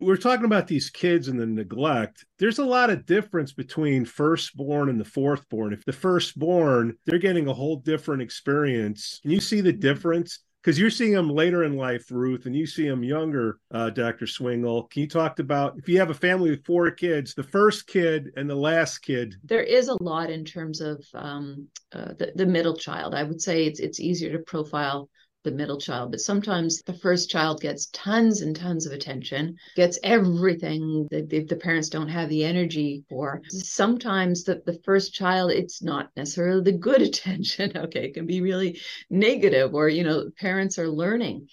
we're talking about these kids and the neglect. There's a lot of difference between firstborn and the fourthborn. If the firstborn, they're getting a whole different experience. Can you see the difference? Because you're seeing them later in life, Ruth, and you see them younger, uh, Dr. Swingle. Can you talk about if you have a family with four kids, the first kid and the last kid? There is a lot in terms of um, uh, the, the middle child. I would say it's it's easier to profile the middle child, but sometimes the first child gets tons and tons of attention, gets everything that the, the parents don't have the energy for. Sometimes the, the first child, it's not necessarily the good attention. Okay, it can be really negative, or, you know, parents are learning